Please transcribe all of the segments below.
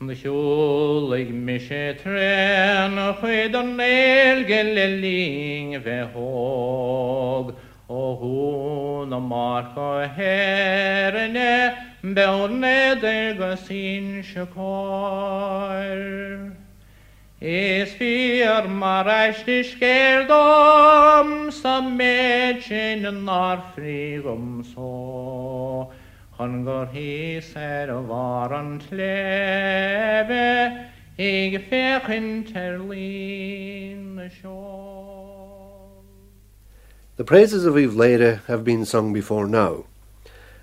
Kjolig misje trän och skedan elgelling ve håg och hon och mark och herrene beordne nedelge sin sjukar. Es firmar eistig gerdom som medkjenne nar frigom så. Han går his her og var han tleve, ig fechin terlin sjål. The praises of Ivleda have been sung before now.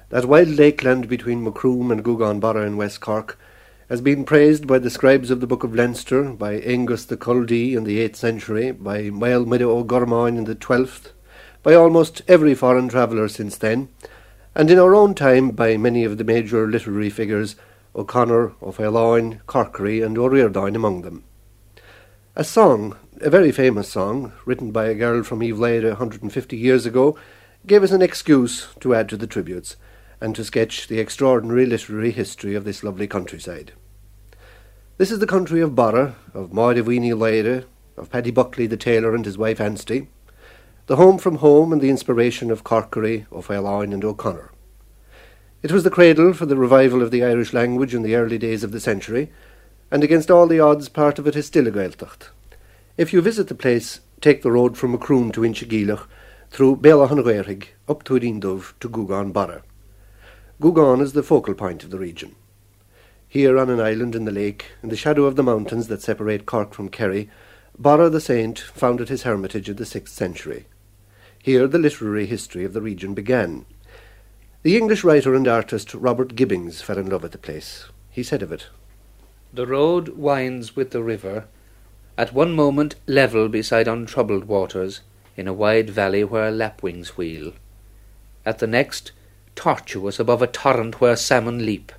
That wild lakeland between Macroom and Gougaun in West Cork has been praised by the scribes of the Book of Leinster, by Angus the Culdee in the 8th century, by Mael Mida O'Gormain in the 12th, by almost every foreign traveller since then, and in our own time by many of the major literary figures, O'Connor, O'Faolain, Corkery, and O'Riordan among them. A song, a very famous song, written by a girl from Ivleda 150 years ago, gave us an excuse to add to the tributes and to sketch the extraordinary literary history of this lovely countryside. This is the country of Barra, of Maud of Weenie of Paddy Buckley the tailor and his wife Ansty, the home from home and the inspiration of Corkery, O'Faolain and O'Connor. It was the cradle for the revival of the Irish language in the early days of the century, and against all the odds part of it is still a Gaeltacht. If you visit the place, take the road from Macroom to Inchigeelagh through Bealachan up to Irindov to Gougaun Barra. Gougaun is the focal point of the region. Here on an island in the lake, in the shadow of the mountains that separate Cork from Kerry, Barra the Saint founded his hermitage in the sixth century. Here the literary history of the region began. The English writer and artist Robert Gibbings fell in love with the place. He said of it, The road winds with the river, at one moment level beside untroubled waters, in a wide valley where lapwings wheel, at the next tortuous above a torrent where salmon leap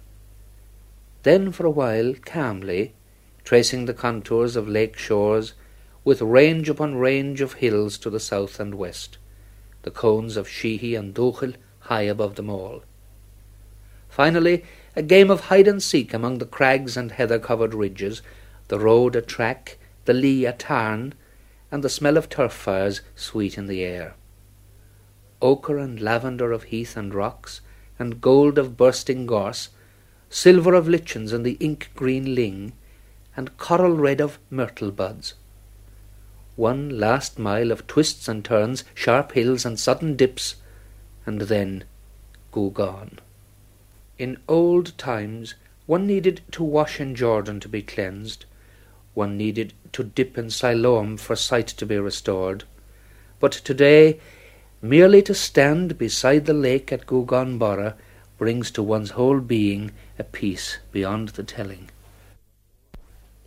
then for a while calmly, tracing the contours of lake shores, with range upon range of hills to the south and west, the cones of Shehy and Douchil high above them all. Finally, a game of hide and seek among the crags and heather covered ridges, the road a track, the lee a tarn, and the smell of turf fires sweet in the air. Ochre and lavender of heath and rocks, and gold of bursting gorse, silver of lichens and the ink green ling, and coral red of myrtle buds. One last mile of twists and turns, sharp hills and sudden dips, and then Gougaun. In old times, one needed to wash in Jordan to be cleansed. One needed to dip in Siloam for sight to be restored. But today, merely to stand beside the lake at Gougaun Barra brings to one's whole being a peace beyond the telling.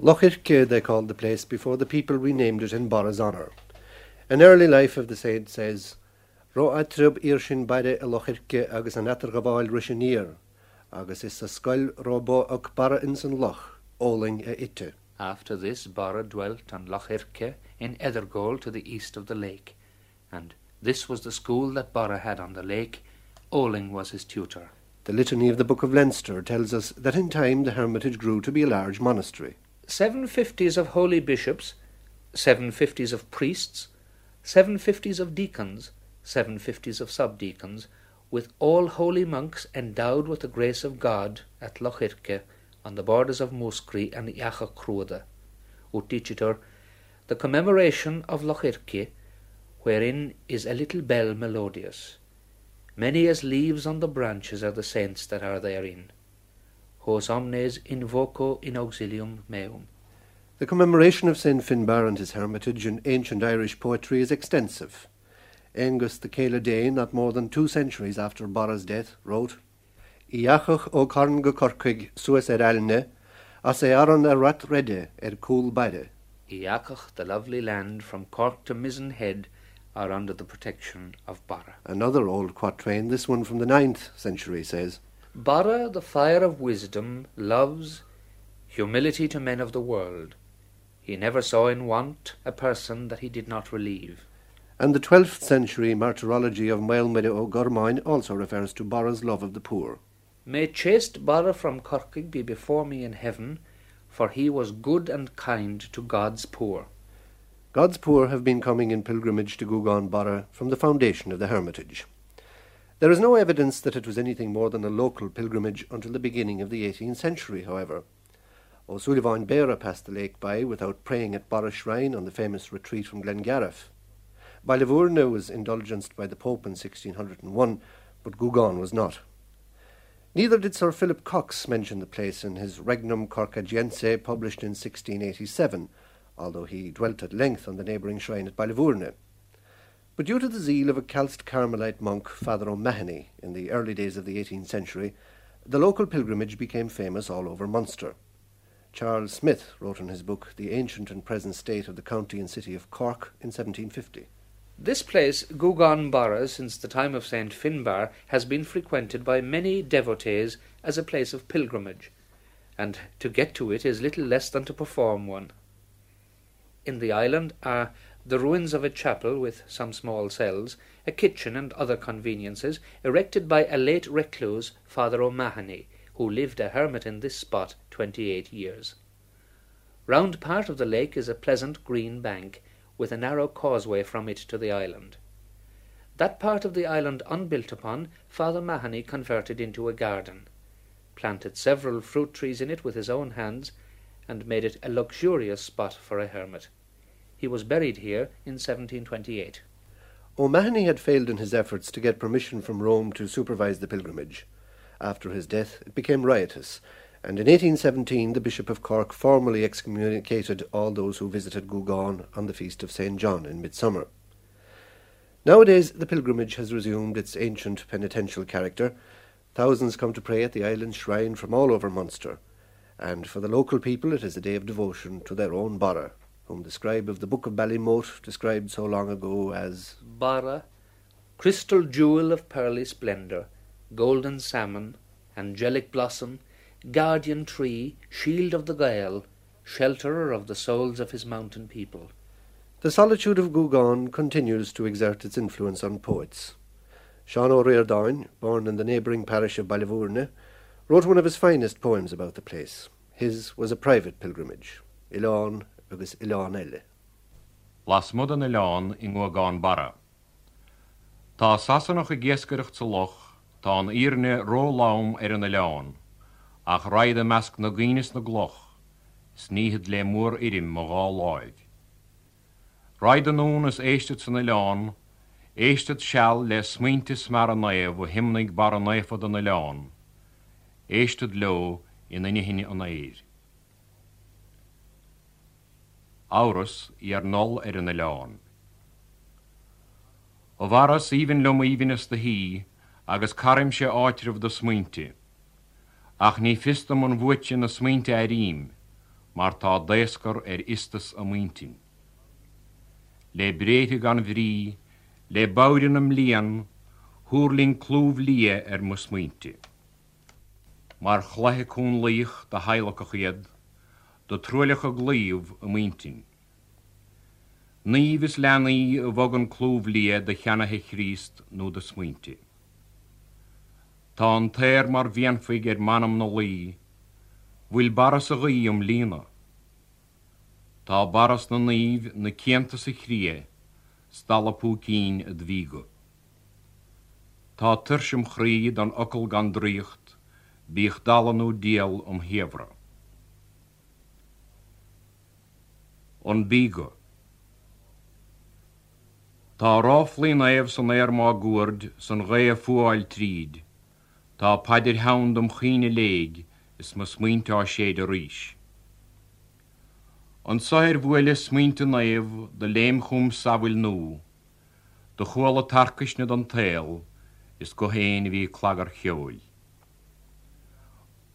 Lochirke they called the place before the people renamed it in Barra's honour. An early life of the saint says, Ro atrub irshin beide a Lochirke agus an atar gabail rishinir, agus is a skull robo og Barra in san loch, oling a itte. After this, Barra dwelt on Lochirke in Ethergole to the east of the lake, and this was the school that Barra had on the lake. Oling was his tutor. The litany of the Book of Leinster tells us that in time the hermitage grew to be a large monastery. Seven fifties of holy bishops, seven fifties of priests, seven fifties of deacons, seven fifties of subdeacons, with all holy monks endowed with the grace of God at Lochirke on the borders of Muscree and Iachacruada. Uticitor, the commemoration of Lochirke, wherein is a little bell melodious. Many as leaves on the branches are the saints that are therein. Hos omnes invoco in auxilium meum. The commemoration of St. Finbar and his hermitage in ancient Irish poetry is extensive. Angus the Céile Dane, not more than two centuries after Barra's death, wrote, Iachach o carn go corcig suas er alne, as e aron a rat rede er cool bide. Iachach, the lovely land from Cork to Mizen Head, are under the protection of Barra. Another old quatrain, this one from the ninth century, says Barra, the fire of wisdom, loves humility to men of the world. He never saw in want a person that he did not relieve. And the twelfth century martyrology of Maelmede O'Gormain also refers to Barra's love of the poor. May chaste Barra from Corkig be before me in heaven, for he was good and kind to God's poor. God's poor have been coming in pilgrimage to Gougaun Barra from the foundation of the hermitage. There is no evidence that it was anything more than a local pilgrimage until the beginning of the 18th century, however. O'Sullivan Beara passed the lake by without praying at Barra Shrine on the famous retreat from Glengarriff. Ballyvourney was indulgenced by the Pope in 1601, but Gougaun was not. Neither did Sir Philip Cox mention the place in his Regnum Corcagiense published in 1687, although he dwelt at length on the neighbouring shrine at Ballyvourney. But due to the zeal of a calced Carmelite monk, Father O'Mahony, in the early days of the 18th century, the local pilgrimage became famous all over Munster. Charles Smith wrote in his book The Ancient and Present State of the County and City of Cork in 1750. This place, Gougaun Barra, since the time of St. Finbar, has been frequented by many devotees as a place of pilgrimage, and to get to it is little less than to perform one. In the island are the ruins of a chapel with some small cells, a kitchen and other conveniences, erected by a late recluse, Father O'Mahony, who lived a hermit in this spot twenty eight years. Round part of the lake is a pleasant green bank, with a narrow causeway from it to the island. That part of the island unbuilt upon, Father Mahony converted into a garden, planted several fruit trees in it with his own hands, and made it a luxurious spot for a hermit. He was buried here in 1728. O'Mahony had failed in his efforts to get permission from Rome to supervise the pilgrimage. After his death, it became riotous, and in 1817 the Bishop of Cork formally excommunicated all those who visited Gougaun on the feast of St. John in midsummer. Nowadays, the pilgrimage has resumed its ancient penitential character. Thousands come to pray at the island shrine from all over Munster, and for the local people it is a day of devotion to their own Barra, whom the scribe of the Book of Ballymote described so long ago as Barra, crystal jewel of pearly splendour, golden salmon, angelic blossom, guardian tree, shield of the Gael, shelterer of the souls of his mountain people. The solitude of Gougaun continues to exert its influence on poets. Sean O'Riordan, born in the neighbouring parish of Ballyvourney, wrote one of his finest poems about the place. His was a private pilgrimage, Ilan agus Ilan elle. Las mud an Ilan in Gougaun Barra. Tá sasanach a géascairecht sa loch, tá an íne ró lám ar an Ilan. ach raide measc na gínas na gloch, sníad le mór irim mo gá láid. Raid an nún is éiste san na leán, éiste sell le smuintis mar an naamh ó himnig bar an naifod an na leán, éiste le in inine hinine an éir. Áras í ar nol ar an na leán. ó bharas íhann lom íhannas de hí agus carim se áitirmh do smuinte. ach ní fistam an bhuiite na smainte a rím, mar tá déascar ar istas a muintin. Le bréte gan bhrí, le bárin am lían, thuúrlín clúh lia ar mu smuinte. Mar chlathe cún líoch de heilecha chiad, do troilecha glíomh a muintin. Níhs lenaí a bhagan clúh lia de cheanathe chríist nó de smuinte. Tá an téir mar bhéanfaig ar manam na lí, bhfuil baras a gaí am lína. Tá baras na níomh na cianta sa chrí, stallapú cín a dhígo. Tá tuirsim chríd an ocail gan dríocht, bích dalanú díal om hebra. An bígo. Tá ráflín éh san éir má gúird san ré a fuáil tríd, Tá paidir hán dom chiine léig is mu smuointá séad a ríis. An sair bhfuile smuointe naomh de léim chum sahfuil nó, do chuála tarcaisne an téal is go héana bhí clagar cheoil.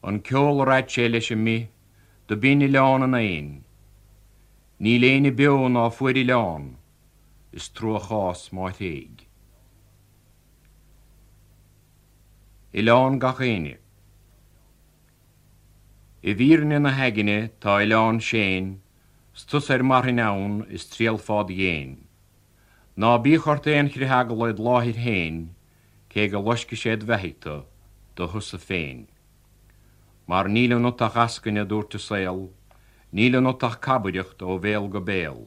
An ceol ráid sé leis sem mi do bíine leán an éon, ní léana beán á fuidir leán is tro chás má éig. i lán gachéine. I bhíne na heginine tá i lán séin, stus ar marin ann is tríal fád dhéin. Ná bí chortéon chur hagalaid láthir héin, cé go loisce séad bheithita do thusa féin. Mar níle nó a gascanne dúirta saoil, níle nóach cabaideocht ó bhéal go béal.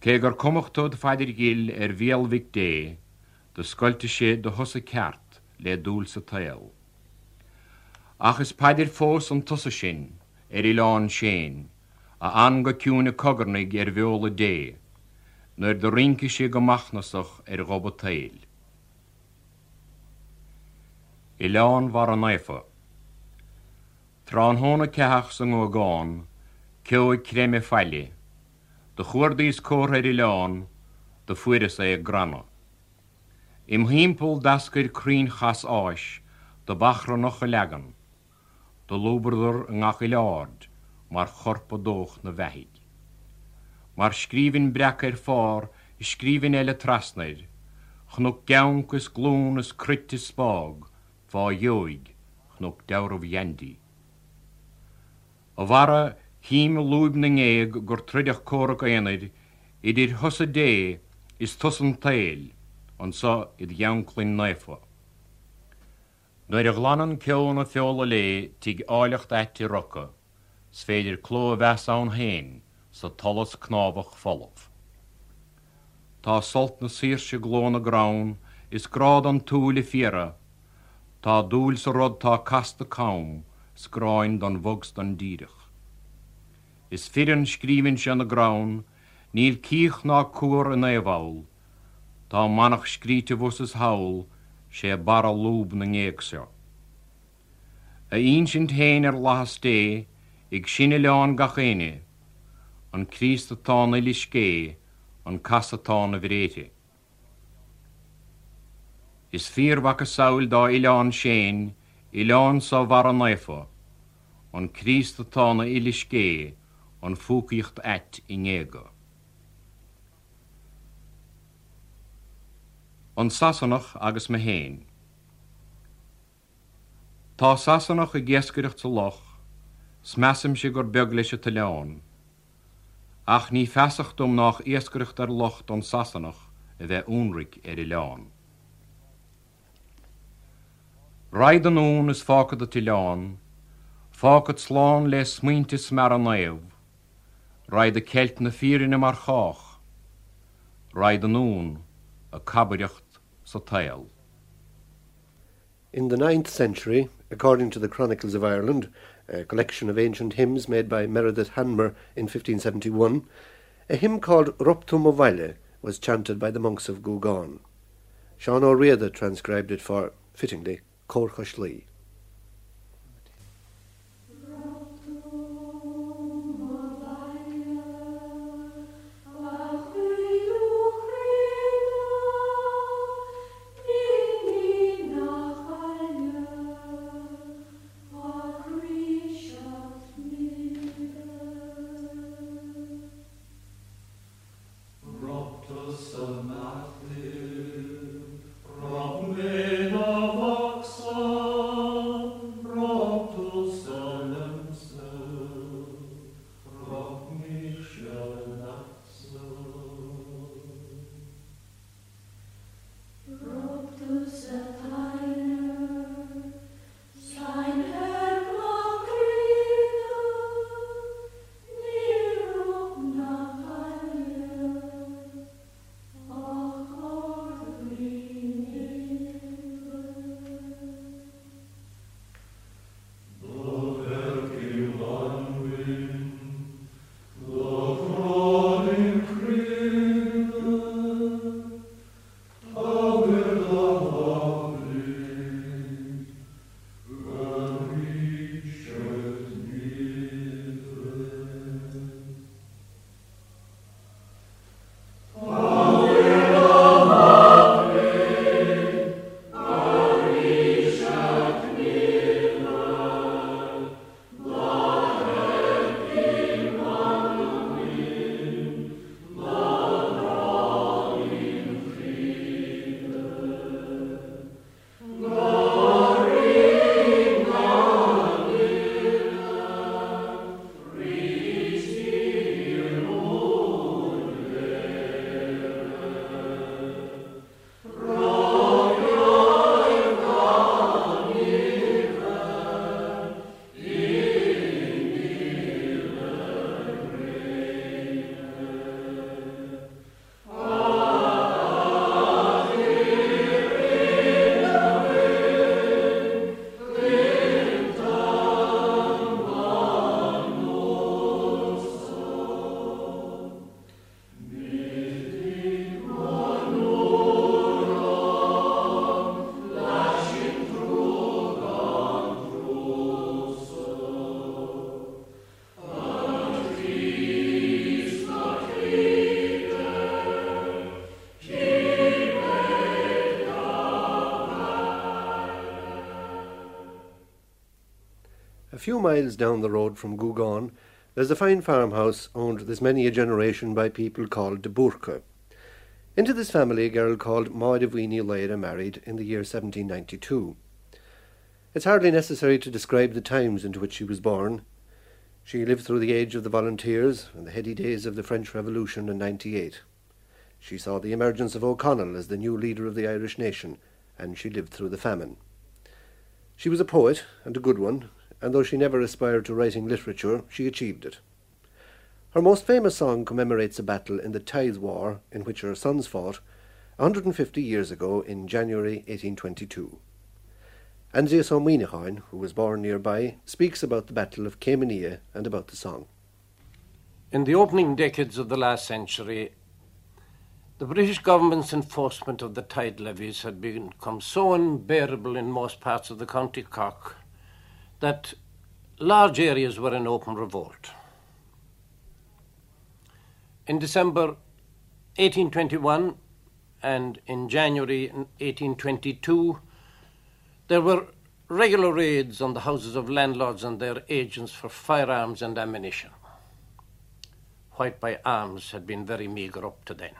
Cé gur cumachtúd feidir gil ar bhéalmhic dé, do scoilte sé do thosa ceart le dúil sa taal. Ach is peidir fós an tusa sin ar i lán sin, a an go ciúna cogarnaigh ar bheola dé, nuair do rinci sé go machnasach ar goba tail. I leán war an éfa. Trán hóna ceach san ó gáin, ceig créime feile, de chuirdaíos cóthir i leán do fuiras é ag grana. Im hímpel dascair crin chas áis do bachra noch go legan, do lúbardar an ngach i leád mar chorpa dóch na bheid. Mar scrífin breachir fár i scrífin eile trasnaid, chnú geangus glúnas cruite spág, fá joig chnú deirh dhéndí. A bhara hím lúbning éag gur trideach córa éanaid idir thosa dé is tusan tail an sa iad jeanlinn néfa. Nuair a ghlanan ceanna feola lé tí áilecht éiti rocha, s féidir cló bheits an héin sa talas knábach fallh. Tá solt na síirse glóna grán is grád an túla fiara, Tá dúil sa rod tá casta cám scráin don bhugs don díirech. Is fian scríann se na grán, níl cích ná cuar an éhhail, Tá manach scríte bhs hail sé bara lúb na ngéag seo. A on sin héin ar lahas dé ag sinne leán gachéine, an Christatána li cé an casatána bhréite. Is fíorhacha saoil dá ileán sin i leán sa bhar an néfa, an Christatána ilis cé an fúcaíocht et i ngéga. An sasannach agus me héin. Tá sasannach i ggéascairecht sa loch, smeam si gur beg leis se te leán. Ach ní feach dom nach éascairecht ar locht an sasannach a bheith únric ar i leán. Raid an ún is fácad a tián, fácad sláán le smuintis mar an naamh, Raid a ceilt na fírinna mar chách, Raid an ún a cabareacht sa tail. In the ninth century, according to the Chronicles of Ireland, a collection of ancient hymns made by Meredith Hanmer in 1571, a hymn called Ruptum Ovaile was chanted by the monks of Gougaun. Sean O'Riada transcribed it for, fittingly, Corchas Lee. Few miles down the road from Gougaun, there's a fine farmhouse owned this many a generation by people called de Bourke. Into this family a girl called Maud of Weenie married in the year 1792. It's hardly necessary to describe the times into which she was born. She lived through the age of the volunteers and the heady days of the French Revolution in 98. She saw the emergence of O'Connell as the new leader of the Irish nation, and she lived through the famine. She was a poet, and a good one, and though she never aspired to writing literature, she achieved it. Her most famous song commemorates a battle in the Tithe War in which her sons fought 150 years ago in January 1822. Andreas O'Meenachain, who was born nearby, speaks about the Battle of Camanea and about the song. In the opening decades of the last century, the British government's enforcement of the tithe levies had become so unbearable in most parts of the county Cork that large areas were in open revolt. In December 1821 and in January 1822, there were regular raids on the houses of landlords and their agents for firearms and ammunition. White by arms had been very meagre up to then.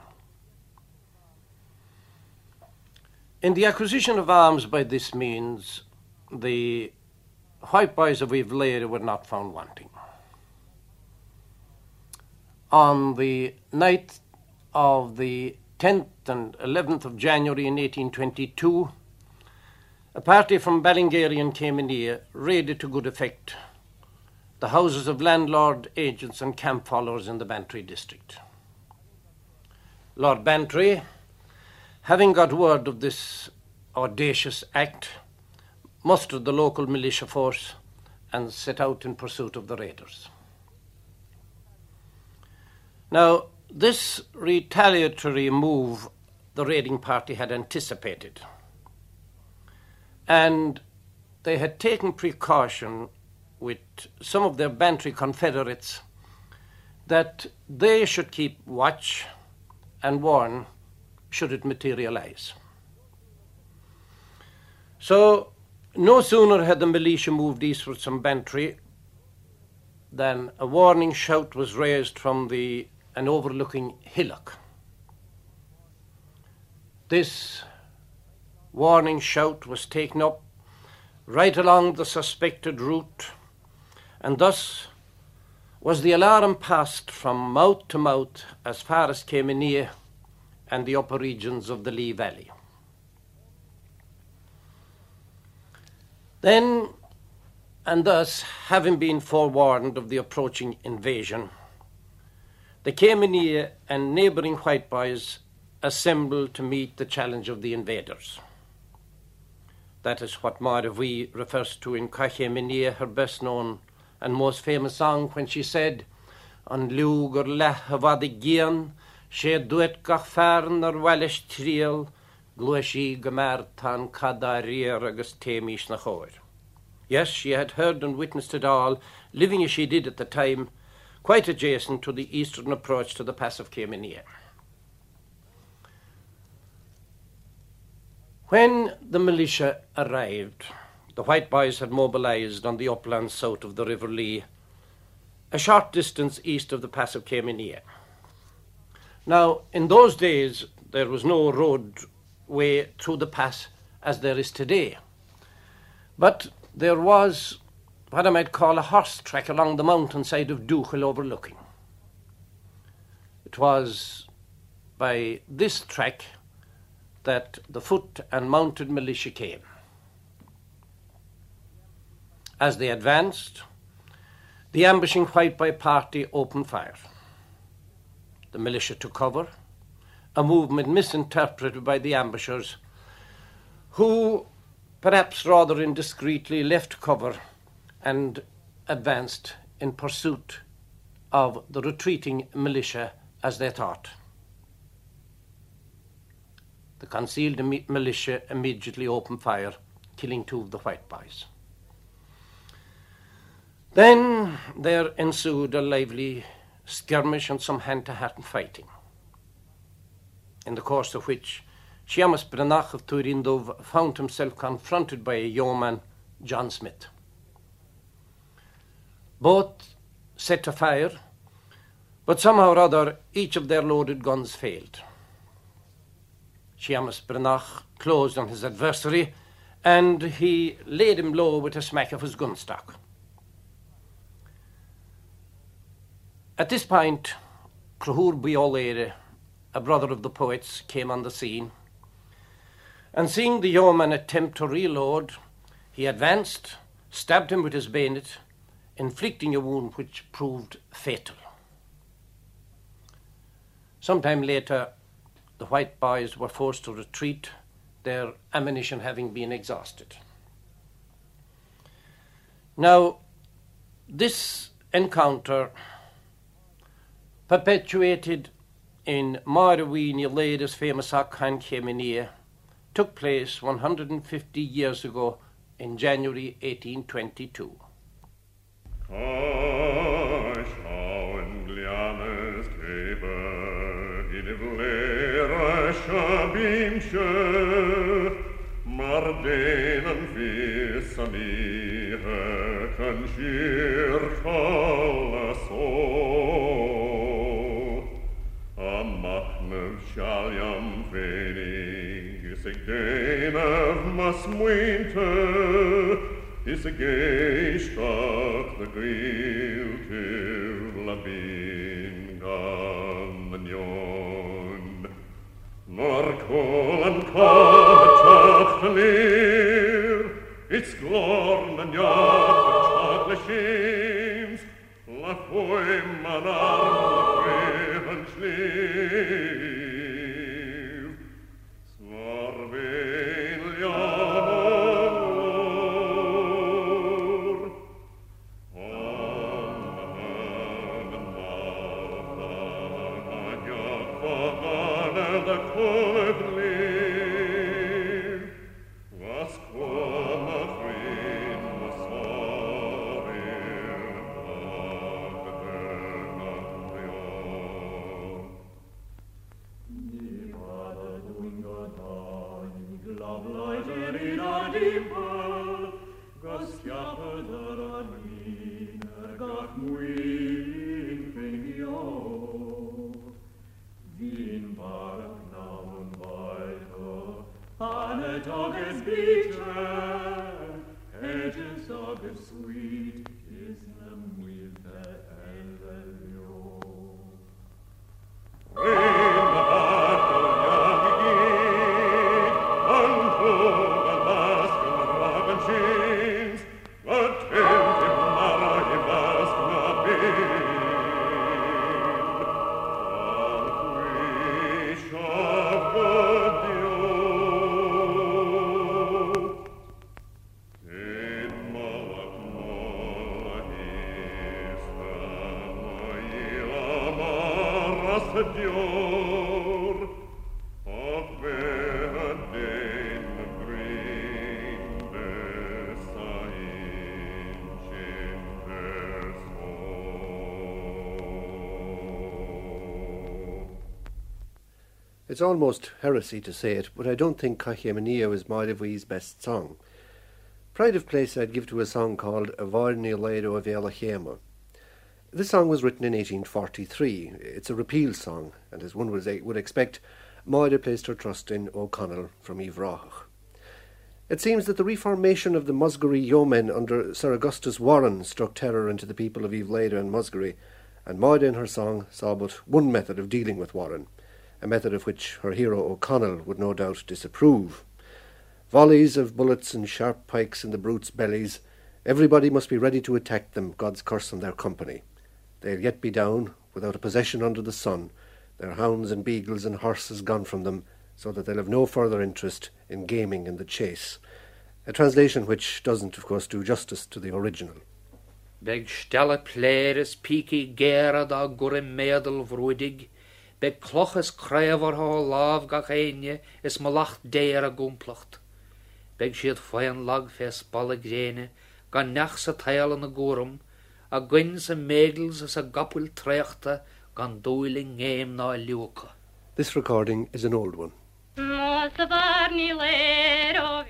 In the acquisition of arms by this means, the Whitebys of Ivlere were not found wanting. On the night of the 10th and 11th of January in 1822, a party from Ballingarian came in here, raided to good effect the houses of landlord, agents, and camp followers in the Bantry district. Lord Bantry, having got word of this audacious act, mustered the local militia force and set out in pursuit of the raiders. Now, this retaliatory move the raiding party had anticipated and they had taken precaution with some of their Bantry confederates that they should keep watch and warn should it materialize. So, no sooner had the militia moved eastwards from Bantry than a warning shout was raised from the an overlooking hillock. This warning shout was taken up right along the suspected route, and thus was the alarm passed from mouth to mouth as far as Camanea and the upper regions of the Lee Valley. Then, and thus, having been forewarned of the approaching invasion, the Camanea and neighbouring white boys assembled to meet the challenge of the invaders. That is what Maravi refers to in Cache Minia, her best known and most famous song, when she said, An lugur lehavad gian, sé duet gach fern ar trial, gluashi gomer tan kadarir agus na choir. Yes, she had heard and witnessed it all, living as she did at the time, quite adjacent to the eastern approach to the Pass of Camanea. When the militia arrived, the white boys had mobilized on the uplands south of the River Lee, a short distance east of the Pass of Camanea. Now, in those days, there was no roadway through the pass as there is today. But there was what I might call a horse track along the mountainside of Douchel overlooking. It was by this track that the foot and mounted militia came. As they advanced, the ambushing Whiteby party opened fire. The militia took cover, a movement misinterpreted by the ambushers, who, perhaps rather indiscreetly, left cover and advanced in pursuit of the retreating militia as they thought. The concealed militia immediately opened fire, killing two of the white boys. Then there ensued a lively skirmish and some hand to hand fighting, in the course of which Seamus Brenach of Turindov found himself confronted by a yeoman, John Smith. Both set to fire, but somehow or other each of their loaded guns failed. Seamus Branach closed on his adversary, and he laid him low with a smack of his gunstock. At this point, Crahur Biolere, a brother of the poets, came on the scene, and seeing the yeoman attempt to reload, he advanced, stabbed him with his bayonet, inflicting a wound which proved fatal. Sometime later, the white boys were forced to retreat, their ammunition having been exhausted. Now, this encounter, perpetuated in Marwini Lady's famous Akhan Khemenia, took place 150 years ago in January 1822. Mar denen fis a mi kan shir khala so is a gain of mas winter. Is a stock the grill to labin gan the nyon nor and call lir it's glorn and yard the shames la foi manar la guarda come brucia It's almost heresy to say it, but I don't think Cachemania is Maidavi's best song. Pride of place I'd give to a song called Avarni Ledo of Elachema. This song was written in 1843. It's a repeal song, and as one would expect, Maida placed her trust in O'Connell from Iveragh. It seems that the reformation of the Muskerry yeomen under Sir Augustus Warren struck terror into the people of Eveleda and Muskerry, and Maida in her song saw but one method of dealing with Warren – a method of which her hero O'Connell would no doubt disapprove. Volleys of bullets and sharp pikes in the brutes' bellies, everybody must be ready to attack them, God's curse on their company. They'll yet be down, without a possession under the sun, their hounds and beagles and horses gone from them, so that they'll have no further interest in gaming and the chase. A translation which doesn't, of course, do justice to the original. Beg stelle pléris piki gera da gure medel vroedig, be clochas creamhar há láh ga chéine is má lacht déir a gúmplacht. Beg siad foian lag fes ball gréine gan nech sa taal an na góm, a gin sa mégels as a gapul treachta gan dóiling ngéim ná luúcha. This recording is an old one. Mas barni le o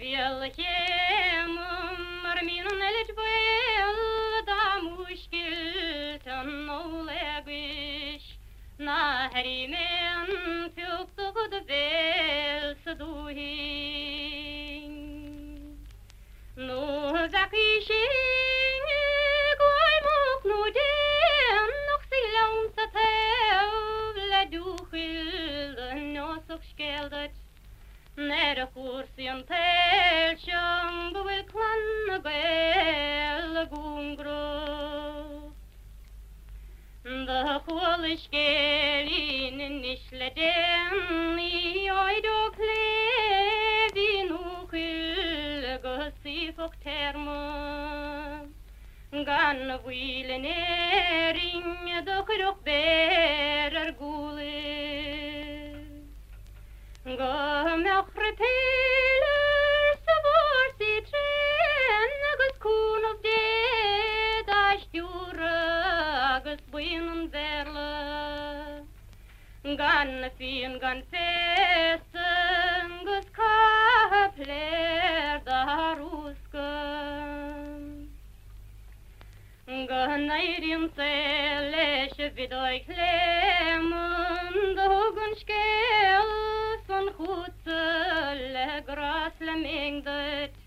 herimen Fjöktu de vel saduhin Nu zakishin Goy mok nu den Nog silaun sa tev La duchil Nosok skeldet När kursen tälsjön Bwil Sandık oluş gelinin işledim. Yoyduk levin ukül gısifok termim Gan vüylenerin dokirok berer gulim Gım akrepim yn verla Gan ffyn gan fes agus ca pler dar usgan Gynairin leis y fydoi clemon Dogon sgel son chwtsel le mingdut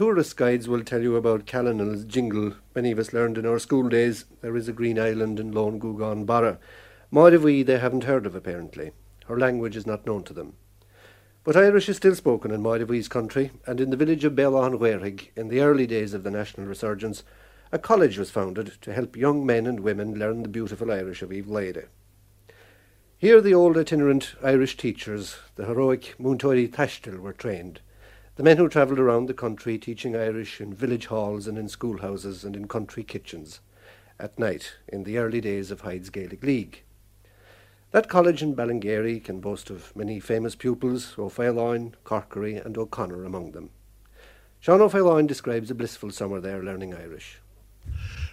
tourist guides will tell you about Callanan's jingle. Many of us learned in our school days there is a green island in Lone Gougaun Barra. Maudivee they haven't heard of apparently. Her language is not known to them. But Irish is still spoken in Maudivee's country, and in the village of Belan Huerig, in the early days of the national resurgence, a college was founded to help young men and women learn the beautiful Irish of Eve Lady. Here the old itinerant Irish teachers, the heroic Muntori Tashtil, were trained. The men who travelled around the country teaching Irish in village halls and in schoolhouses and in country kitchens at night in the early days of Hyde's Gaelic League. That college in Ballingarry can boast of many famous pupils, O'Faolain, Corkery and O'Connor among them. Sean O'Faolain describes a blissful summer there learning Irish.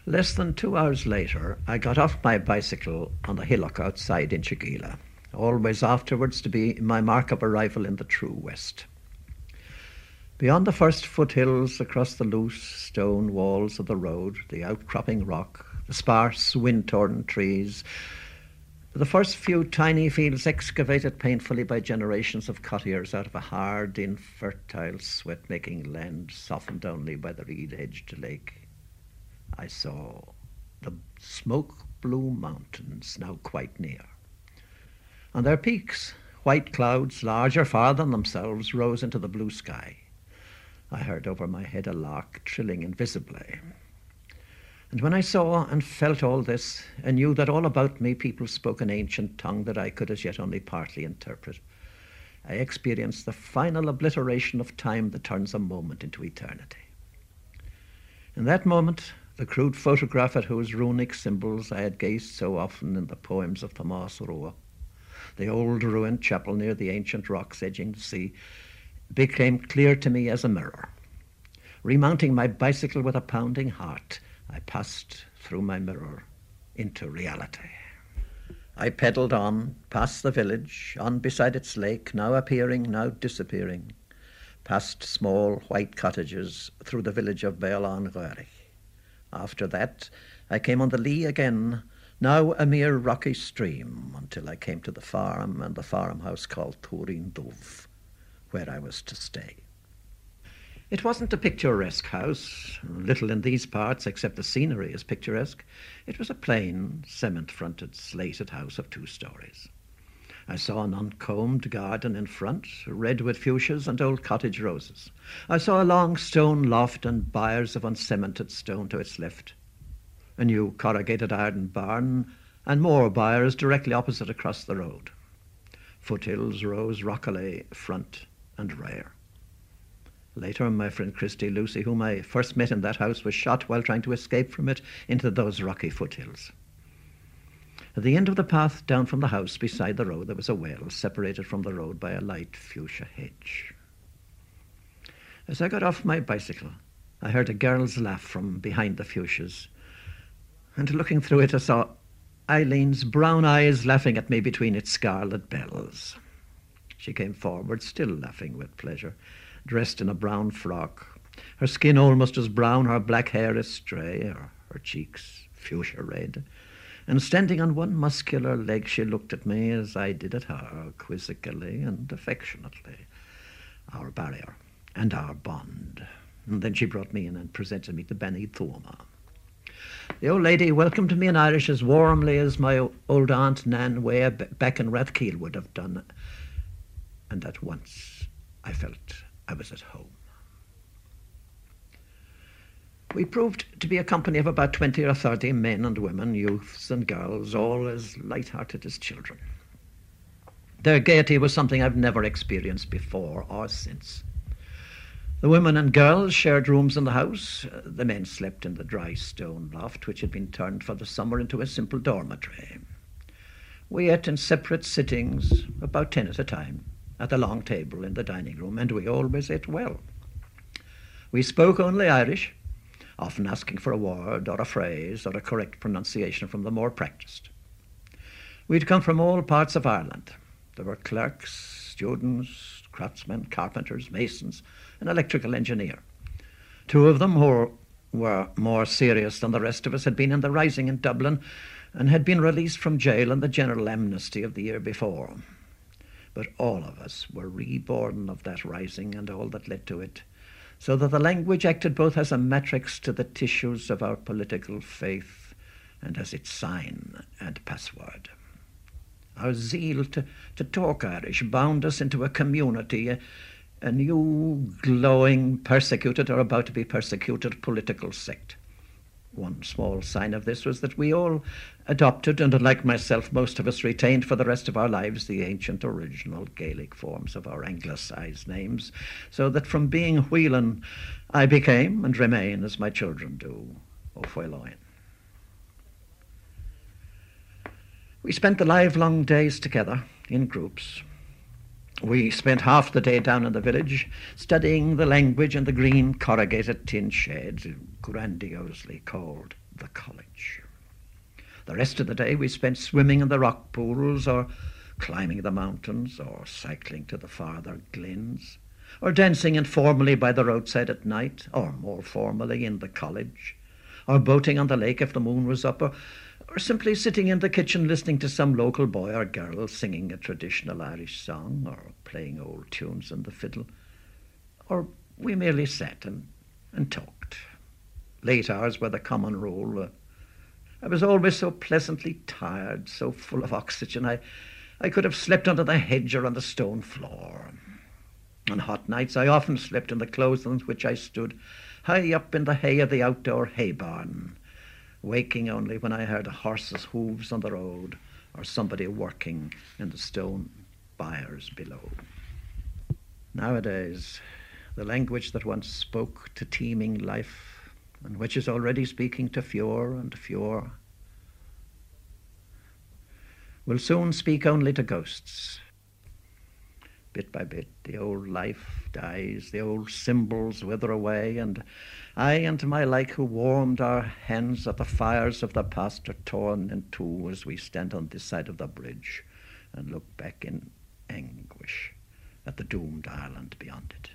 Less than two hours later, I got off my bicycle on the hillock outside Inchigeela, always afterwards to be my mark of arrival in the true West. Beyond the first foothills, across the loose stone walls of the road, the outcropping rock, the sparse, wind-torn trees, the first few tiny fields excavated painfully by generations of cottiers out of a hard, infertile, sweat-making land softened only by the reed-edged lake, I saw the smoke-blue mountains now quite near. On their peaks, white clouds, larger far than themselves, rose into the blue sky. I heard over my head a lark trilling invisibly. And when I saw and felt all this, and knew that all about me people spoke an ancient tongue that I could as yet only partly interpret, I experienced the final obliteration of time that turns a moment into eternity. In that moment, the crude photograph at whose runic symbols I had gazed so often in the poems of Thomas Roa, the old ruined chapel near the ancient rocks edging the sea, became clear to me as a mirror. Remounting my bicycle with a pounding heart, I passed through my mirror into reality. I pedalled on, past the village, on beside its lake, now appearing, now disappearing, past small white cottages, through the village of Röhrig. After that, I came on the Lee again, now a mere rocky stream, until I came to the farm and the farmhouse called Turin Dove, where I was to stay. It wasn't a picturesque house, little in these parts except the scenery is picturesque. It was a plain, cement fronted, slated house of two stories. I saw an uncombed garden in front, red with fuchsias and old cottage roses. I saw a long stone loft and byres of uncemented stone to its left, a new corrugated iron barn, and more byres directly opposite across the road. Foothills rose rockily front and rare. Later, my friend Christy Lucy, whom I first met in that house, was shot while trying to escape from it into those rocky foothills. At the end of the path down from the house beside the road, there was a well separated from the road by a light fuchsia hedge. As I got off my bicycle, I heard a girl's laugh from behind the fuchsias, and looking through it, I saw Eileen's brown eyes laughing at me between its scarlet bells. She came forward, still laughing with pleasure, dressed in a brown frock, her skin almost as brown, her black hair astray, her, her cheeks fuchsia red. And standing on one muscular leg, she looked at me as I did at her, quizzically and affectionately. Our barrier and our bond. And then she brought me in and presented me to Benny Thoma. The old lady welcomed me in Irish as warmly as my old aunt Nan way back in Rathkeale would have done. And at once I felt I was at home. We proved to be a company of about 20 or 30 men and women, youths and girls, all as light-hearted as children. Their gaiety was something I've never experienced before or since. The women and girls shared rooms in the house. The men slept in the dry stone loft, which had been turned for the summer into a simple dormitory. We ate in separate sittings, about ten at a time, at the long table in the dining room, and we always ate well. We spoke only Irish, often asking for a word or a phrase or a correct pronunciation from the more practiced. We'd come from all parts of Ireland. There were clerks, students, craftsmen, carpenters, masons, an electrical engineer. Two of them, who were more serious than the rest of us, had been in the Rising in Dublin and had been released from jail on the general amnesty of the year before. But all of us were reborn of that rising and all that led to it, so that the language acted both as a matrix to the tissues of our political faith and as its sign and password. Our zeal to, to talk Irish bound us into a community, a new, glowing, persecuted or about to be persecuted political sect. One small sign of this was that we all adopted, and unlike myself, most of us retained for the rest of our lives the ancient original Gaelic forms of our anglicised names, so that from being Whelan, I became and remain, as my children do, O'Faolain. We spent the livelong days together in groups, we spent half the day down in the village studying the language in the green corrugated tin sheds, grandiosely called the college. The rest of the day we spent swimming in the rock pools or climbing the mountains or cycling to the farther glens or dancing informally by the roadside at night or more formally in the college or boating on the lake if the moon was up or or simply sitting in the kitchen listening to some local boy or girl singing a traditional Irish song or playing old tunes on the fiddle. Or we merely sat and, and talked. Late hours were the common rule. Uh, I was always so pleasantly tired, so full of oxygen, I, I could have slept under the hedge or on the stone floor. On hot nights, I often slept in the clothes on which I stood, high up in the hay of the outdoor hay barn, waking only when I heard a horse's hoofs on the road or somebody working in the stone byres below. Nowadays, the language that once spoke to teeming life and which is already speaking to fewer and fewer will soon speak only to ghosts Bit by bit, the old life dies, the old symbols wither away, and I and my like who warmed our hands at the fires of the past are torn in two as we stand on this side of the bridge and look back in anguish at the doomed Ireland beyond it.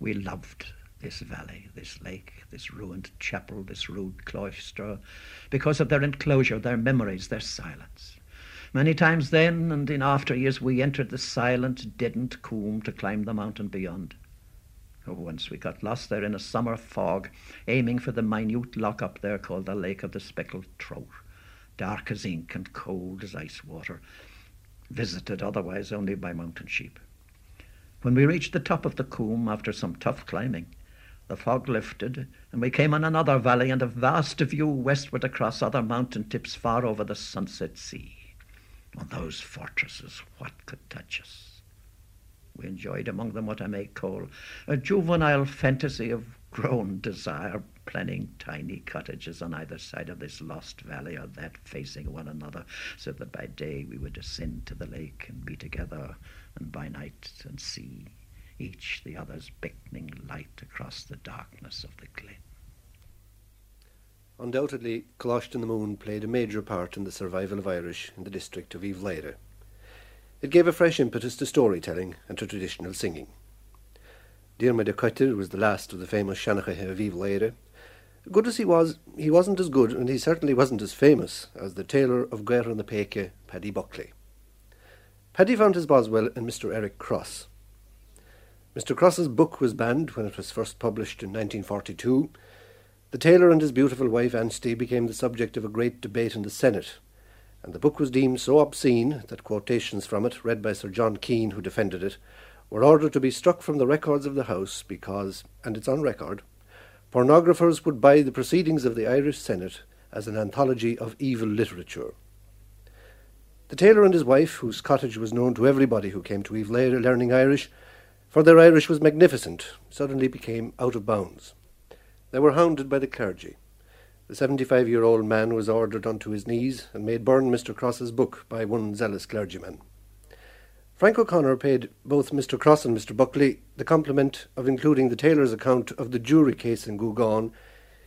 We loved this valley, this lake, this ruined chapel, this rude cloister, because of their enclosure, their memories, their silence. Many times then and in after years we entered the silent, deadened coombe to climb the mountain beyond. Oh, once we got lost there in a summer fog, aiming for the minute lock up there called the Lake of the Speckled Trout, dark as ink and cold as ice water, visited otherwise only by mountain sheep. When we reached the top of the coombe after some tough climbing, the fog lifted, and we came on another valley and a vast view westward across other mountain tips far over the sunset sea on those fortresses, what could touch us? We enjoyed among them what I may call a juvenile fantasy of grown desire, planning tiny cottages on either side of this lost valley or that facing one another, so that by day we would ascend to the lake and be together, and by night and see each the other's beckoning light across the darkness of the glen. Undoubtedly, Coláiste na Mumhan played a major part in the survival of Irish in the district of Lader. It gave a fresh impetus to storytelling and to traditional singing. Diarmid de Cutter was the last of the famous Shanachah of Lader. Good as he was, he wasn't as good, and he certainly wasn't as famous as the tailor of Garrynapeaka, Paddy Buckley. Paddy found his Boswell in Mr. Eric Cross. Mr. Cross's book was banned when it was first published in 1942, the tailor and his beautiful wife Ansty became the subject of a great debate in the Senate, and the book was deemed so obscene that quotations from it, read by Sir John Keane, who defended it, were ordered to be struck from the records of the House because, and it's on record, pornographers would buy the proceedings of the Irish Senate as an anthology of evil literature. The tailor and his wife, whose cottage was known to everybody who came to Yves learning Irish, for their Irish was magnificent, suddenly became out of bounds. They were hounded by the clergy. The seventy five year old man was ordered onto his knees and made burn Mr. Cross's book by one zealous clergyman. Frank O'Connor paid both Mr. Cross and Mr. Buckley the compliment of including the tailor's account of the jury case in Gougaun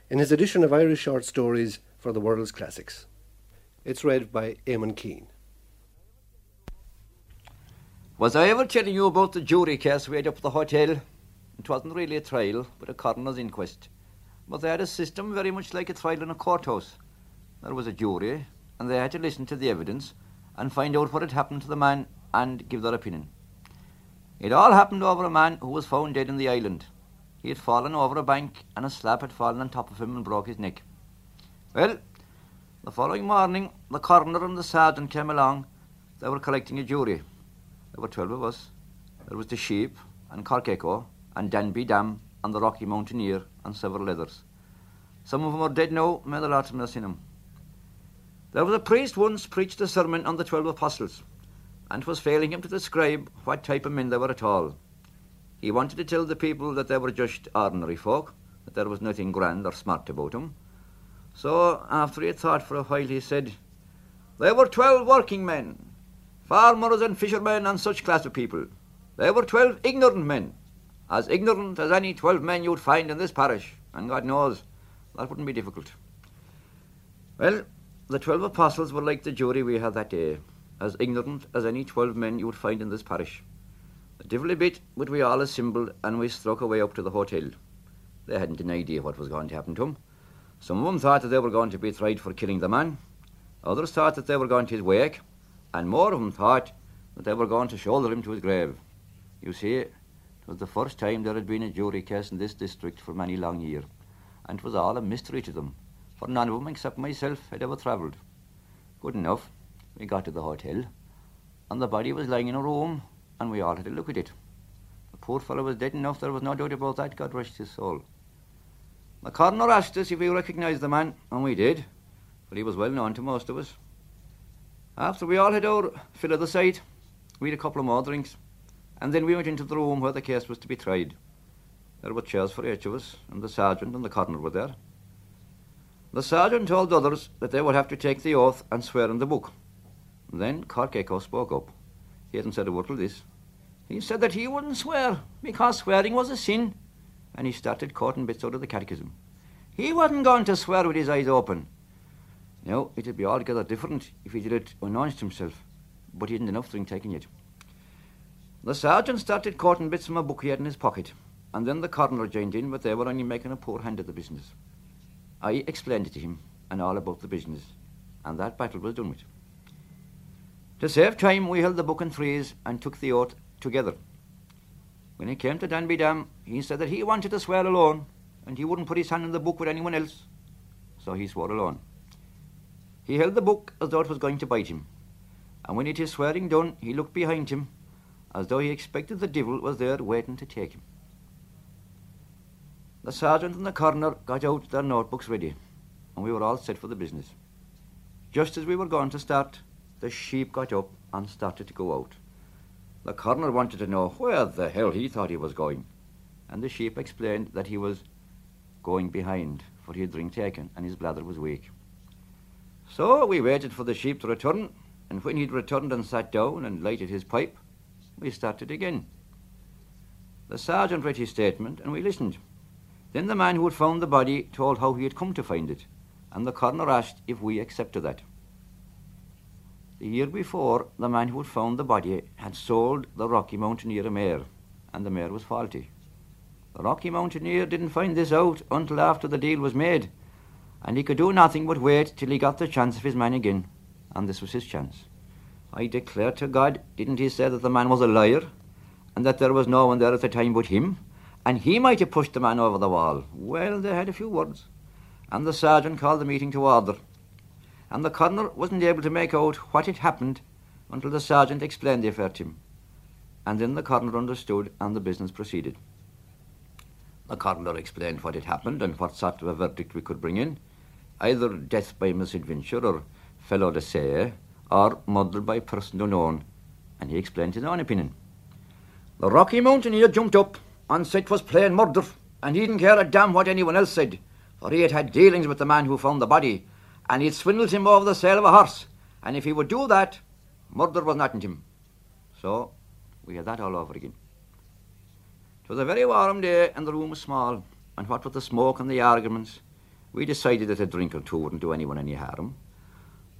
in his edition of Irish short stories for the world's classics. It's read by Eamon Keane. Was I ever telling you about the jury case we had up at the hotel? It wasn't really a trial, but a coroner's inquest. But they had a system very much like a trial in a courthouse. There was a jury, and they had to listen to the evidence and find out what had happened to the man and give their opinion. It all happened over a man who was found dead in the island. He had fallen over a bank, and a slab had fallen on top of him and broke his neck. Well, the following morning, the coroner and the sergeant came along. They were collecting a jury. There were twelve of us. There was the sheep and Cork Echo and Danby Dam and the Rocky Mountaineer and several others. Some of them are dead now, may the Lord have mercy on them. There was a priest once preached a sermon on the twelve apostles, and 'twas failing him to describe what type of men they were at all. He wanted to tell the people that they were just ordinary folk, that there was nothing grand or smart about them. So, after he had thought for a while, he said, They were twelve working men, farmers and fishermen and such class of people. They were twelve ignorant men, as ignorant as any twelve men you'd find in this parish, and God knows that wouldn't be difficult. Well, the twelve apostles were like the jury we had that day, as ignorant as any twelve men you would find in this parish. The divily bit, but we all assembled and we struck away up to the hotel. They hadn't an idea what was going to happen to him. Some of them thought that they were going to be tried for killing the man. Others thought that they were going to his wake, and more of them thought that they were going to shoulder him to his grave. You see, it was the first time there had been a jury case in this district for many long years, and it was all a mystery to them, for none of them except myself had ever travelled. Good enough, we got to the hotel, and the body was lying in a room, and we all had a look at it. The poor fellow was dead enough, there was no doubt about that, God rest his soul. The coroner asked us if we recognised the man, and we did, for he was well known to most of us. After we all had our fill of the sight, we had a couple of more drinks, and then we went into the room where the case was to be tried. There were chairs for each of us, and the sergeant and the coroner were there. The sergeant told the others that they would have to take the oath and swear in the book. Then Cork spoke up. He hadn't said a word till this. He said that he wouldn't swear because swearing was a sin, and he started quoting bits out of the catechism. He wasn't going to swear with his eyes open. Now, it'd be altogether different if he did it to himself, but he hadn't enough drink taken yet. The sergeant started quoting bits from a book he had in his pocket, and then the coroner joined in, but they were only making a poor hand of the business. I explained it to him, and all about the business, and that battle was done with. To save time, we held the book in freeze and took the oath together. When he came to Danby Dam, he said that he wanted to swear alone, and he wouldn't put his hand in the book with anyone else, so he swore alone. He held the book as though it was going to bite him, and when it is swearing done, he looked behind him as though he expected the devil was there waiting to take him. The sergeant and the coroner got out their notebooks ready, and we were all set for the business. Just as we were going to start, the sheep got up and started to go out. The coroner wanted to know where the hell he thought he was going, and the sheep explained that he was going behind for he had drink taken, and his bladder was weak. So we waited for the sheep to return, and when he'd returned and sat down and lighted his pipe, we started again. The sergeant read his statement, and we listened. Then the man who had found the body told how he had come to find it, and the coroner asked if we accepted that. The year before, the man who had found the body had sold the Rocky Mountaineer a mare, and the mare was faulty. The Rocky Mountaineer didn't find this out until after the deal was made, and he could do nothing but wait till he got the chance of his man again, and this was his chance. I declare to God, didn't he say that the man was a liar, and that there was no one there at the time but him, and he might have pushed the man over the wall? Well, they had a few words, and the sergeant called the meeting to order, and the coroner wasn't able to make out what had happened until the sergeant explained the affair to him, and then the coroner understood, and the business proceeded. The coroner explained what had happened and what sort of a verdict we could bring in, either death by misadventure or felo de se, or murder by person unknown, and he explained his own opinion. The Rocky Mountaineer jumped up and said 'twas plain murder, and he didn't care a damn what anyone else said, for he had had dealings with the man who found the body, and he'd swindled him over the sale of a horse, and if he would do that, murder was not in him. So we had that all over again. It was a very warm day, and the room was small, and what with the smoke and the arguments, we decided that a drink or two wouldn't do anyone any harm.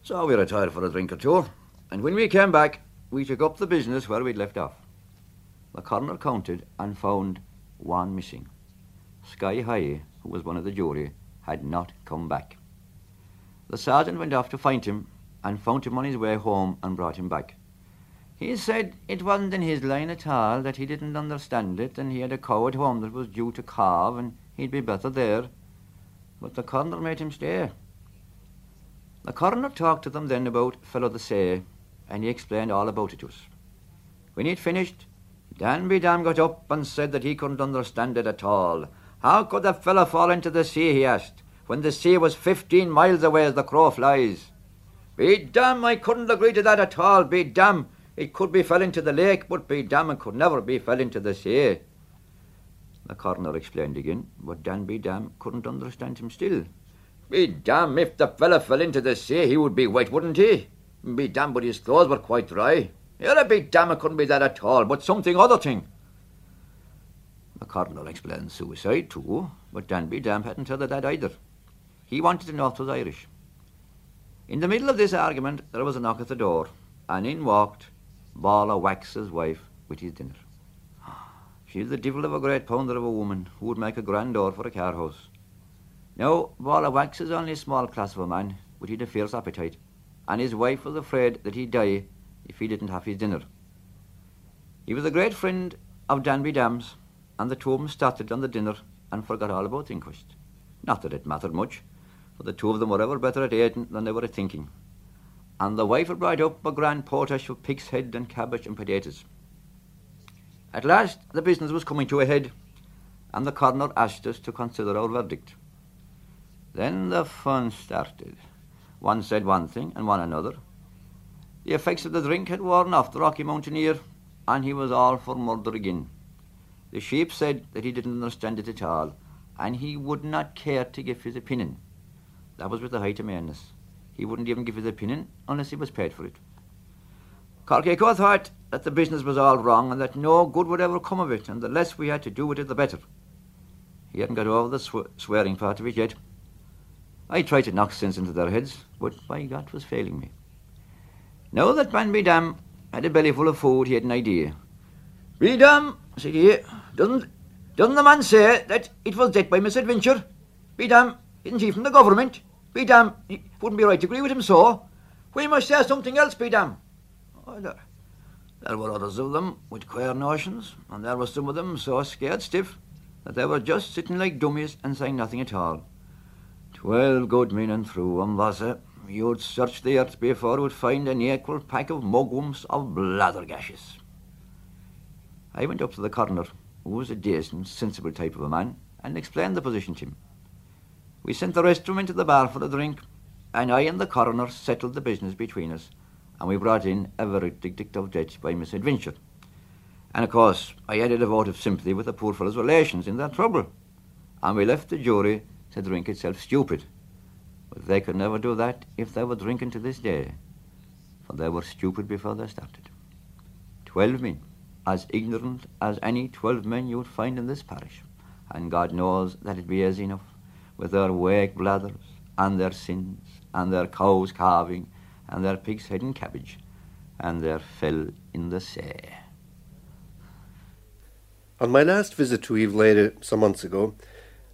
So we retired for a drink or two, and when we came back, we took up the business where we'd left off. The coroner counted and found one missing. Sky High, who was one of the jury, had not come back. The sergeant went off to find him and found him on his way home and brought him back. He said it wasn't in his line at all, that he didn't understand it, and he had a cow at home that was due to calve, and he'd be better there. But the coroner made him stay. The coroner talked to them then about fellow the say, and he explained all about it to us. When he'd finished, Dan be damn got up and said that he couldn't understand it at all. How could the fellow fall into the sea, he asked, when the sea was fifteen miles away as the crow flies? Be damn, I couldn't agree to that at all, be damn. It could be fell into the lake, but be damn, it could never be fell into the sea. The coroner explained again, but Danby Dam couldn't understand him still. Be damn, if the fellow fell into the sea, he would be wet, wouldn't he? Be damn, but his clothes were quite dry. Yeah, be damn, it couldn't be that at all, but something other thing. The coroner explained suicide too, but Danby Dam hadn't heard of that either. He wanted to know if it was Irish. In the middle of this argument, there was a knock at the door, and in walked Bala Wax's wife with his dinner. She's the devil of a great pounder of a woman who would make a grand door for a car house. Now, Bala Wax is only a small class of a man, but he'd a fierce appetite, and his wife was afraid that he'd die if he didn't have his dinner. He was a great friend of Danby Dam's, and the two of them started on the dinner and forgot all about the inquest. Not that it mattered much, for the two of them were ever better at eating than they were at thinking. And the wife had brought up a grand potash of pig's head and cabbage and potatoes. At last, the business was coming to a head, and the coroner asked us to consider our verdict. Then the fun started. One said one thing and one another. The effects of the drink had worn off the Rocky Mountaineer, and he was all for murder again. The sheep said that he didn't understand it at all, and he would not care to give his opinion. That was with the height of madness. He wouldn't even give his opinion unless he was paid for it. Corkeco thought that the business was all wrong and that no good would ever come of it, and the less we had to do with it, the better. He hadn't got over the sw- swearing part of it yet. I tried to knock sense into their heads, but by God, was failing me. Now that man Bedam had a belly full of food, he had an idea. Bedam, said he, doesn't, doesn't the man say that it was death by misadventure? Bedam, isn't he from the government? Be Bedam, it wouldn't be right to agree with him so. We must say something else, Bedam. Oh, there, were others of them with queer notions, and there were some of them so scared stiff that they were just sitting like dummies and saying nothing at all. Twelve good men and through 'em, was it? You'd search the earth before you'd find an equal pack of mugwumps of blather gashes. I went up to the coroner, who was a decent, sensible type of a man, and explained the position to him. We sent the rest of 'em into the bar for a drink, and I and the coroner settled the business between us, and we brought in a verdict of death by misadventure. And of course, I added a vote of sympathy with the poor fellow's relations in their trouble, and we left the jury to drink itself stupid. But they could never do that if they were drinking to this day, for they were stupid before they started. Twelve men, as ignorant as any twelve men you would find in this parish, and God knows that it be as enough, with their wake bladders, and their sins, and their cows calving, and their pigs head and cabbage, and their fell in the sea. On my last visit to Iveleary uh, some months ago,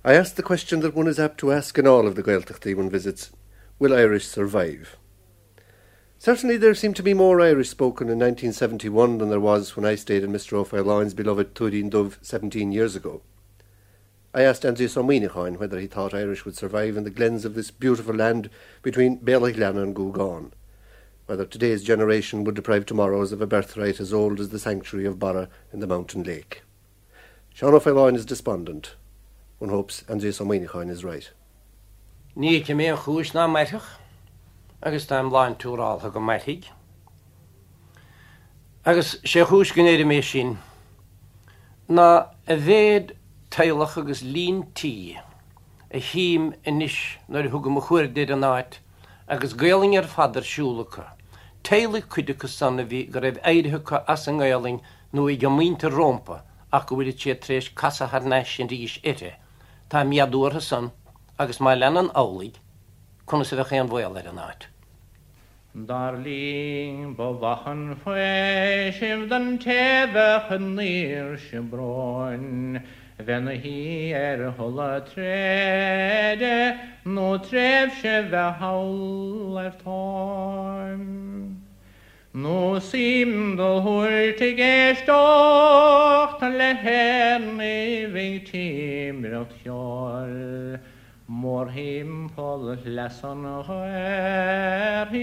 I asked the question that one is apt to ask in all of the Gaeltacht one visits Will Irish survive? Certainly there seemed to be more Irish spoken in 1971 than there was when I stayed in Mr. O'Faolain's beloved Turin Dove 17 years ago. I asked Andrew Somwinichain whether he thought Irish would survive in the glens of this beautiful land between Ballyglana and Gougaun, whether today's generation would deprive tomorrow's of a birthright as old as the sanctuary of Barra in the mountain lake. Sean O'Faolain is despondent. One hopes Andrew Somwinichain is right. Ní ce mé chúis ná meiteach, agus táim láin túráltha go meitiig. Agus sé chúis gnéidir mé sin, ná a bhéad teilech agus líntí a híim inis nar thugam mo chuirdéad an náid agus gaaling ar fadar siúlacha. téla chuidecha sanna bhí go raibh éirithecha as an gáling nó i g gomínta rompa ach go bhfuidir sé trééis casathar neis sin ríis ire, Tá miadútha san agus má lenan álaigh chuna sa bheith an bhil ar an áit. Darlín ba bhahan fé sib den tebechan níir sin brain. Vena hí ar thola tréide nó tréimh se bheit hálartáim. Nó sim do thuir te ggéistecht an le hen mé bhíh tíimireach teáil. Mór him pol lesan chuirthaigh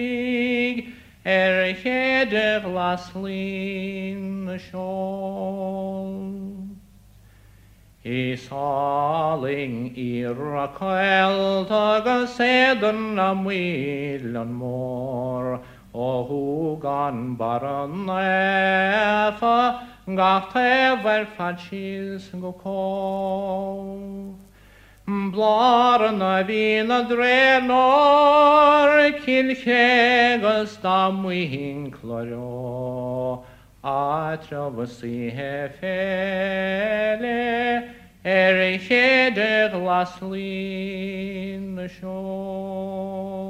ar chéidir laslín na seáil. Isáling íra chuil agus séan na mhuiil an mór, ó gan baran éfa ga tehar fatíos go có. Blar na bhí na dré nóir cinché dámuhín chloró á trehasíthe féle ar er an e chéidir laslí na seó.